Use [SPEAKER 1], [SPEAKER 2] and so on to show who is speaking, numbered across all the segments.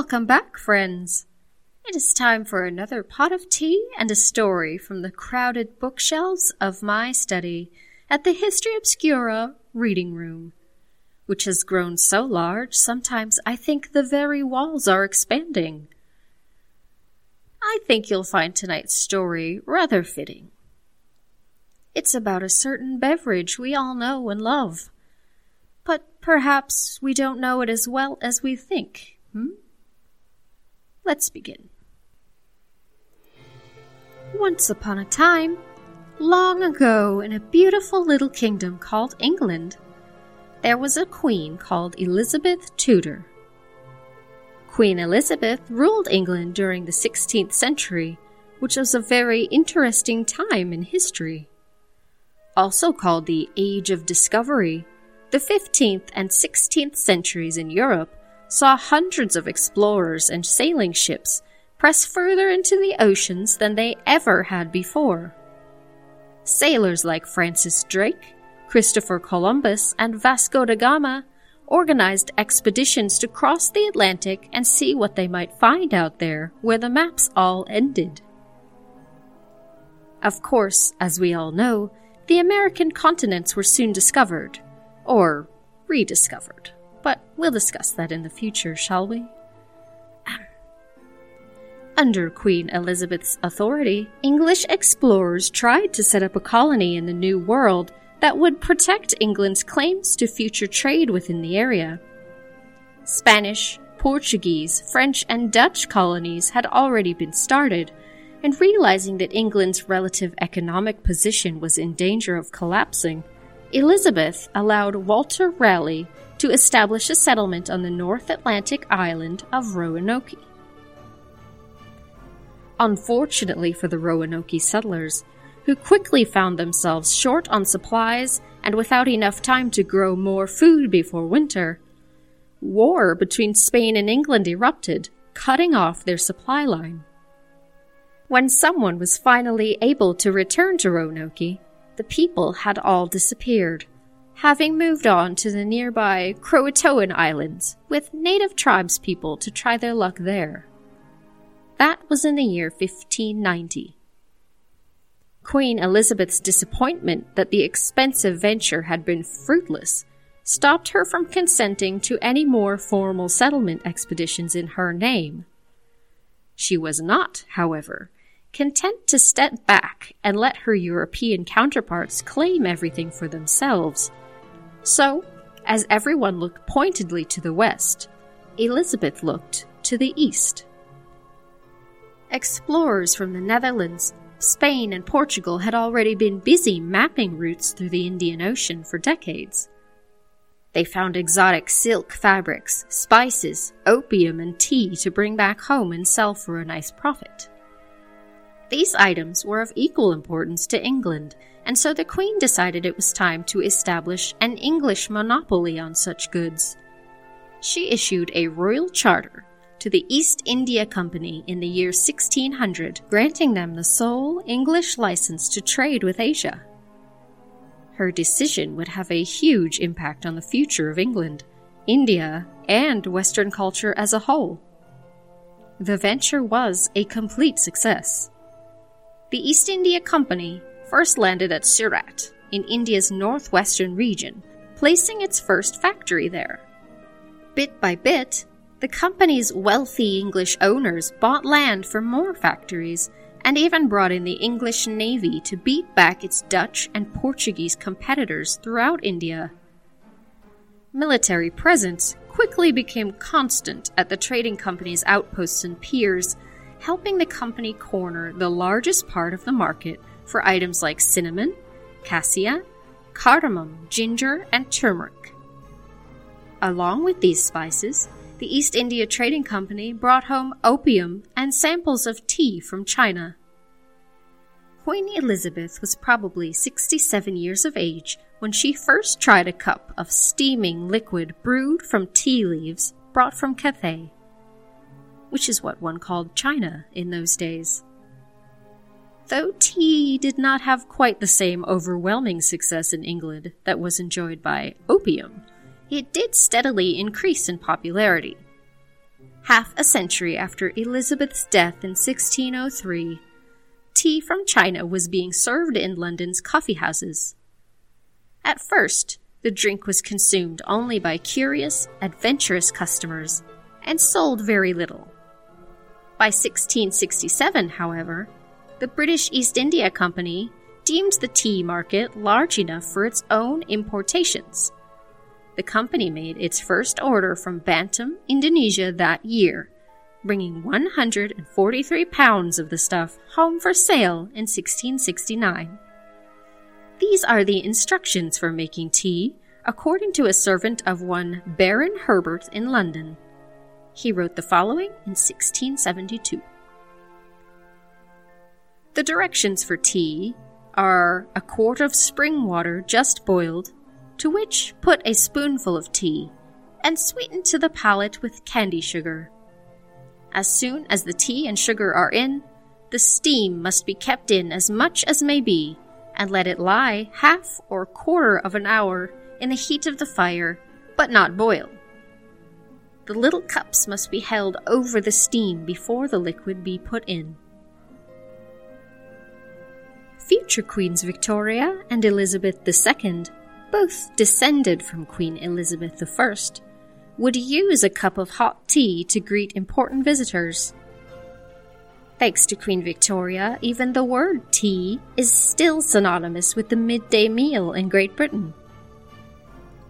[SPEAKER 1] Welcome back, friends. It is time for another pot of tea and a story from the crowded bookshelves of my study at the History Obscura reading room, which has grown so large sometimes I think the very walls are expanding. I think you'll find tonight's story rather fitting. It's about a certain beverage we all know and love, but perhaps we don't know it as well as we think, hmm? Let's begin. Once upon a time, long ago in a beautiful little kingdom called England, there was a queen called Elizabeth Tudor. Queen Elizabeth ruled England during the 16th century, which was a very interesting time in history. Also called the Age of Discovery, the 15th and 16th centuries in Europe saw hundreds of explorers and sailing ships press further into the oceans than they ever had before. Sailors like Francis Drake, Christopher Columbus, and Vasco da Gama organized expeditions to cross the Atlantic and see what they might find out there where the maps all ended. Of course, as we all know, the American continents were soon discovered, or rediscovered. But we'll discuss that in the future, shall we? Ah. Under Queen Elizabeth's authority, English explorers tried to set up a colony in the New World that would protect England's claims to future trade within the area. Spanish, Portuguese, French, and Dutch colonies had already been started, and realizing that England's relative economic position was in danger of collapsing, Elizabeth allowed Walter Raleigh to establish a settlement on the North Atlantic island of Roanoke. Unfortunately for the Roanoke settlers, who quickly found themselves short on supplies and without enough time to grow more food before winter, war between Spain and England erupted, cutting off their supply line. When someone was finally able to return to Roanoke, the people had all disappeared, having moved on to the nearby Croatoan Islands with native tribespeople to try their luck there. That was in the year 1590. Queen Elizabeth's disappointment that the expensive venture had been fruitless stopped her from consenting to any more formal settlement expeditions in her name. She was not, however, content to step back and let her European counterparts claim everything for themselves so, as everyone looked pointedly to the west, Elizabeth looked to the east. Explorers from the Netherlands, Spain, and Portugal had already been busy mapping routes through the Indian Ocean for decades. They found exotic silk fabrics, spices, opium, and tea to bring back home and sell for a nice profit. These items were of equal importance to England and so the Queen decided it was time to establish an English monopoly on such goods. She issued a royal charter to the East India Company in the year 1600, granting them the sole English license to trade with Asia. Her decision would have a huge impact on the future of England, India, and Western culture as a whole. The venture was a complete success. The East India Company first landed at Surat, in India's northwestern region, placing its first factory there. Bit by bit, the company's wealthy English owners bought land for more factories and even brought in the English Navy to beat back its Dutch and Portuguese competitors throughout India. Military presence quickly became constant at the trading company's outposts and piers, helping the company corner the largest part of the market for items like cinnamon, cassia, cardamom, ginger, and turmeric. Along with these spices, the East India Trading Company brought home opium and samples of tea from China. Queen Elizabeth was probably 67 years of age when she first tried a cup of steaming liquid brewed from tea leaves brought from Cathay, which is what one called China in those days. Though tea did not have quite the same overwhelming success in England that was enjoyed by opium, it did steadily increase in popularity. half a century after Elizabeth's death in 1603, tea from China was being served in London's coffee houses. At first, the drink was consumed only by curious, adventurous customers and sold very little. By 1667, however, the British East India Company deemed the tea market large enough for its own importations. The company made its first order from Bantam, Indonesia that year, bringing 143 pounds of the stuff home for sale in 1669. These are the instructions for making tea, according to a servant of one Baron Herbert in London. He wrote the following in 1672. The directions for tea are a quart of spring water just boiled, to which put a spoonful of tea, and sweeten to the palate with candy sugar. As soon as the tea and sugar are in, the steam must be kept in as much as may be, and let it lie half or quarter of an hour in the heat of the fire, but not boil. The little cups must be held over the steam before the liquid be put in. Future Queens Victoria and Elizabeth II, both descended from Queen Elizabeth I, would use a cup of hot tea to greet important visitors. Thanks to Queen Victoria, even the word tea is still synonymous with the midday meal in Great Britain.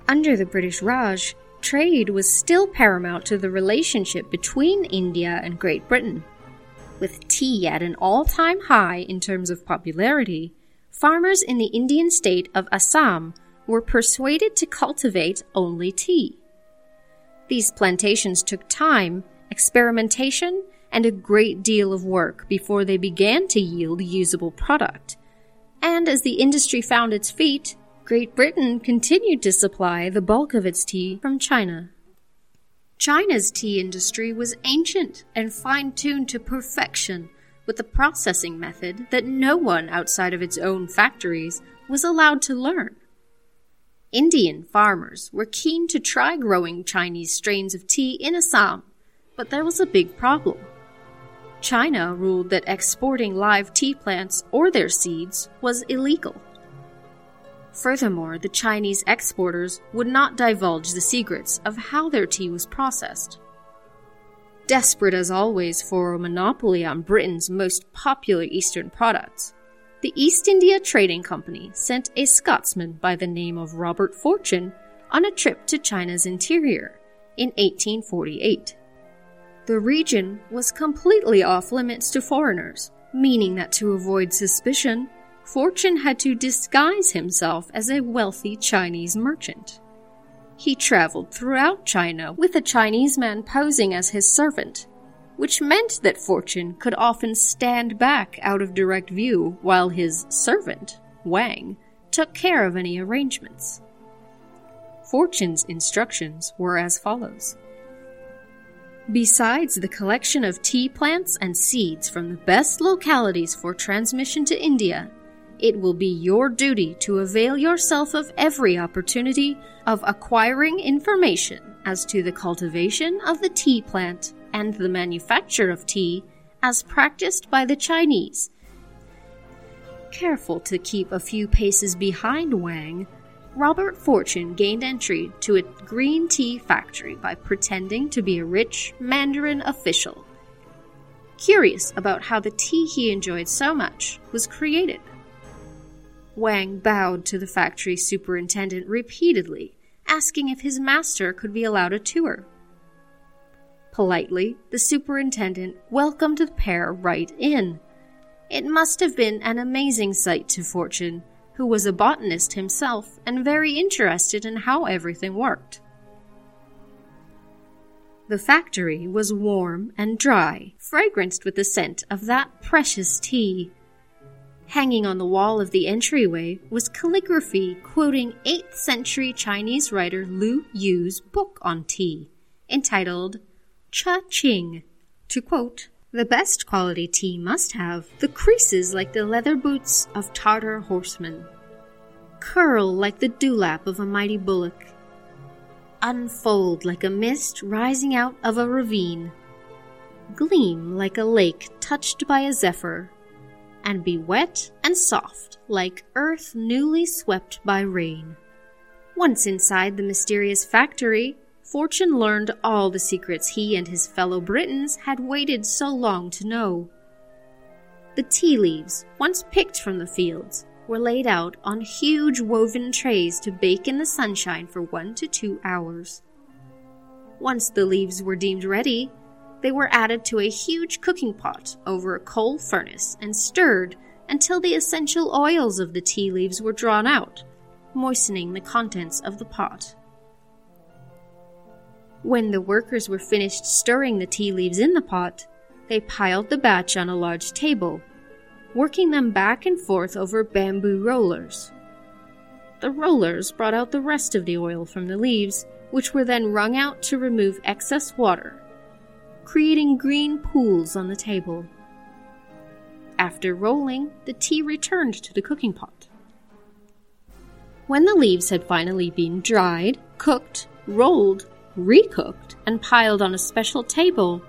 [SPEAKER 1] Under the British Raj, trade was still paramount to the relationship between India and Great Britain. With tea at an all time high in terms of popularity, farmers in the Indian state of Assam were persuaded to cultivate only tea. These plantations took time, experimentation, and a great deal of work before they began to yield usable product. And as the industry found its feet, Great Britain continued to supply the bulk of its tea from China. China's tea industry was ancient and fine tuned to perfection with a processing method that no one outside of its own factories was allowed to learn. Indian farmers were keen to try growing Chinese strains of tea in Assam, but there was a big problem. China ruled that exporting live tea plants or their seeds was illegal. Furthermore, the Chinese exporters would not divulge the secrets of how their tea was processed. Desperate as always for a monopoly on Britain's most popular Eastern products, the East India Trading Company sent a Scotsman by the name of Robert Fortune on a trip to China's interior in 1848. The region was completely off limits to foreigners, meaning that to avoid suspicion, Fortune had to disguise himself as a wealthy Chinese merchant. He traveled throughout China with a Chinese man posing as his servant, which meant that Fortune could often stand back out of direct view while his servant, Wang, took care of any arrangements. Fortune's instructions were as follows. Besides the collection of tea plants and seeds from the best localities for transmission to India, it will be your duty to avail yourself of every opportunity of acquiring information as to the cultivation of the tea plant and the manufacture of tea as practiced by the Chinese. Careful to keep a few paces behind Wang, Robert Fortune gained entry to a green tea factory by pretending to be a rich Mandarin official. Curious about how the tea he enjoyed so much was created. Wang bowed to the factory superintendent repeatedly, asking if his master could be allowed a tour. Politely, the superintendent welcomed the pair right in. It must have been an amazing sight to Fortune, who was a botanist himself and very interested in how everything worked. The factory was warm and dry, fragranced with the scent of that precious tea. Hanging on the wall of the entryway was calligraphy quoting 8th century Chinese writer Lu Yu's book on tea, entitled Cha Ching. To quote, the best quality tea must have the creases like the leather boots of Tartar horsemen, curl like the dewlap of a mighty bullock, unfold like a mist rising out of a ravine, gleam like a lake touched by a zephyr, and be wet and soft like earth newly swept by rain. Once inside the mysterious factory, Fortune learned all the secrets he and his fellow Britons had waited so long to know. The tea leaves, once picked from the fields, were laid out on huge woven trays to bake in the sunshine for one to two hours. Once the leaves were deemed ready, they were added to a huge cooking pot over a coal furnace and stirred until the essential oils of the tea leaves were drawn out, moistening the contents of the pot. When the workers were finished stirring the tea leaves in the pot, they piled the batch on a large table, working them back and forth over bamboo rollers. The rollers brought out the rest of the oil from the leaves which were then wrung out to remove excess water, creating green pools on the table. After rolling, the tea returned to the cooking pot. When the leaves had finally been dried, cooked, rolled, recooked, and piled on a special table,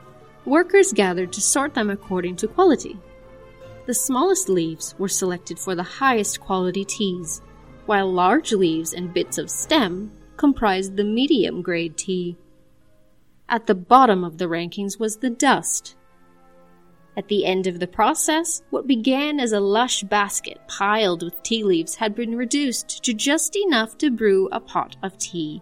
[SPEAKER 1] workers gathered to sort them according to quality. The smallest leaves were selected for the highest quality teas, while large leaves and bits of stem comprised the medium grade tea. At the bottom of the rankings was the dust. At the end of the process, what began as a lush basket piled with tea leaves had been reduced to just enough to brew a pot of tea.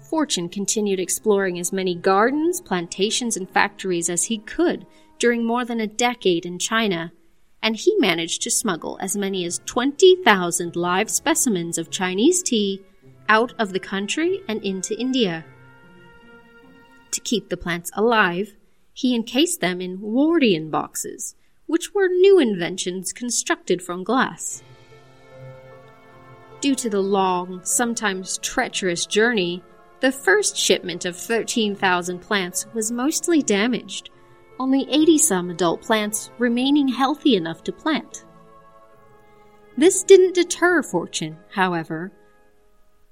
[SPEAKER 1] Fortune continued exploring as many gardens, plantations, and factories as he could during more than a decade in China and he managed to smuggle as many as 20,000 live specimens of Chinese tea out of the country and into India. To keep the plants alive, he encased them in Wardian boxes, which were new inventions constructed from glass. Due to the long, sometimes treacherous journey, the first shipment of 13,000 plants was mostly damaged, only 80 some adult plants remaining healthy enough to plant. This didn't deter Fortune, however.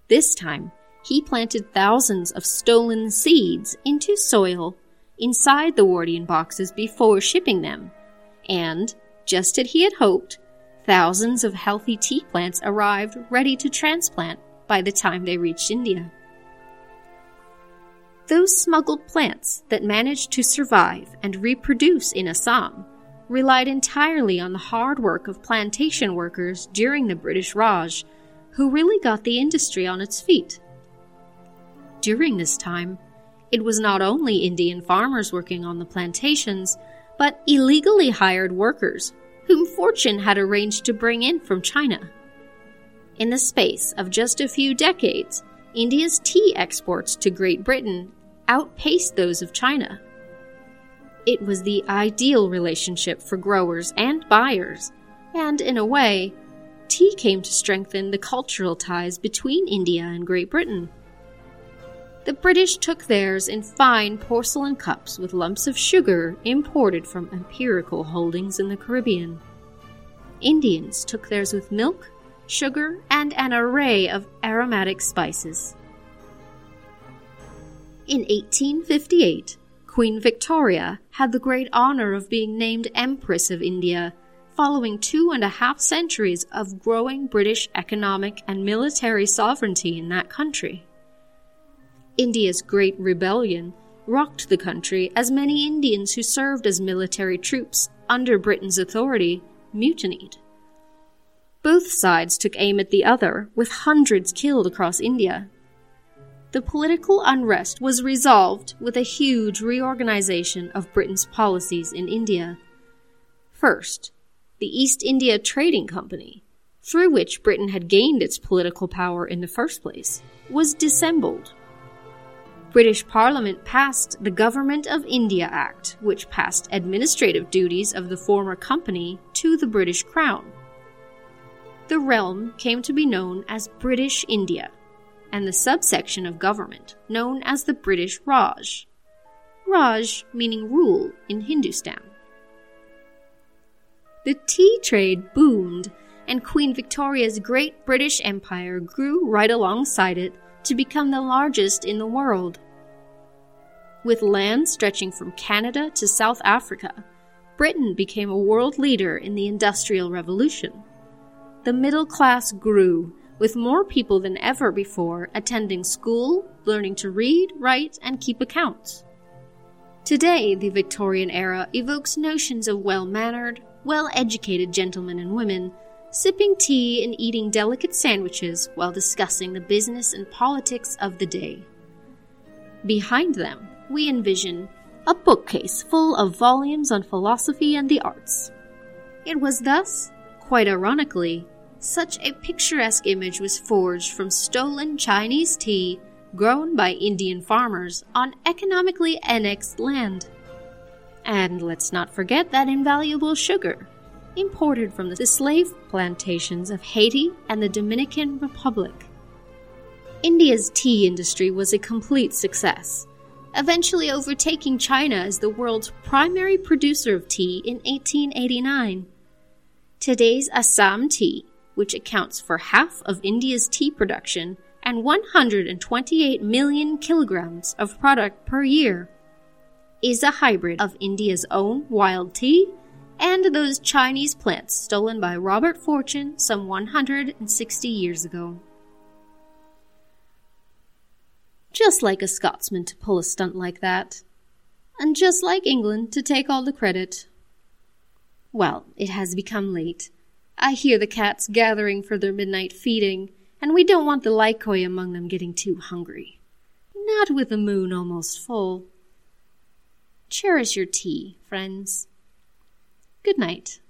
[SPEAKER 1] This time, he planted thousands of stolen seeds into soil inside the Wardian boxes before shipping them, and, just as he had hoped, thousands of healthy tea plants arrived ready to transplant by the time they reached India. Those smuggled plants that managed to survive and reproduce in Assam relied entirely on the hard work of plantation workers during the British Raj, who really got the industry on its feet. During this time, it was not only Indian farmers working on the plantations, but illegally hired workers, whom Fortune had arranged to bring in from China. In the space of just a few decades, India's tea exports to Great Britain outpaced those of China. It was the ideal relationship for growers and buyers, and in a way, tea came to strengthen the cultural ties between India and Great Britain. The British took theirs in fine porcelain cups with lumps of sugar imported from empirical holdings in the Caribbean. Indians took theirs with milk, sugar, and an array of aromatic spices. In 1858, Queen Victoria had the great honor of being named Empress of India, following two and a half centuries of growing British economic and military sovereignty in that country. India's Great Rebellion rocked the country as many Indians who served as military troops under Britain's authority mutinied. Both sides took aim at the other, with hundreds killed across India the political unrest was resolved with a huge reorganization of Britain's policies in India. First, the East India Trading Company, through which Britain had gained its political power in the first place, was dissembled. British Parliament passed the Government of India Act, which passed administrative duties of the former company to the British Crown. The realm came to be known as British India and the subsection of government known as the British Raj. Raj meaning rule in Hindustan. The tea trade boomed, and Queen Victoria's great British Empire grew right alongside it to become the largest in the world. With land stretching from Canada to South Africa, Britain became a world leader in the Industrial Revolution. The middle class grew, with more people than ever before attending school, learning to read, write, and keep accounts. Today, the Victorian era evokes notions of well mannered, well educated gentlemen and women sipping tea and eating delicate sandwiches while discussing the business and politics of the day. Behind them, we envision a bookcase full of volumes on philosophy and the arts. It was thus, quite ironically, such a picturesque image was forged from stolen Chinese tea grown by Indian farmers on economically annexed land. And let's not forget that invaluable sugar, imported from the slave plantations of Haiti and the Dominican Republic. India's tea industry was a complete success, eventually overtaking China as the world's primary producer of tea in 1889. Today's Assam tea, which accounts for half of India's tea production and 128 million kilograms of product per year, is a hybrid of India's own wild tea and those Chinese plants stolen by Robert Fortune some 160 years ago. Just like a Scotsman to pull a stunt like that. And just like England to take all the credit. Well, it has become late. I hear the cats gathering for their midnight feeding, and we don't want the Lykoi among them getting too hungry. Not with the moon almost full. Cherish your tea, friends. Good night.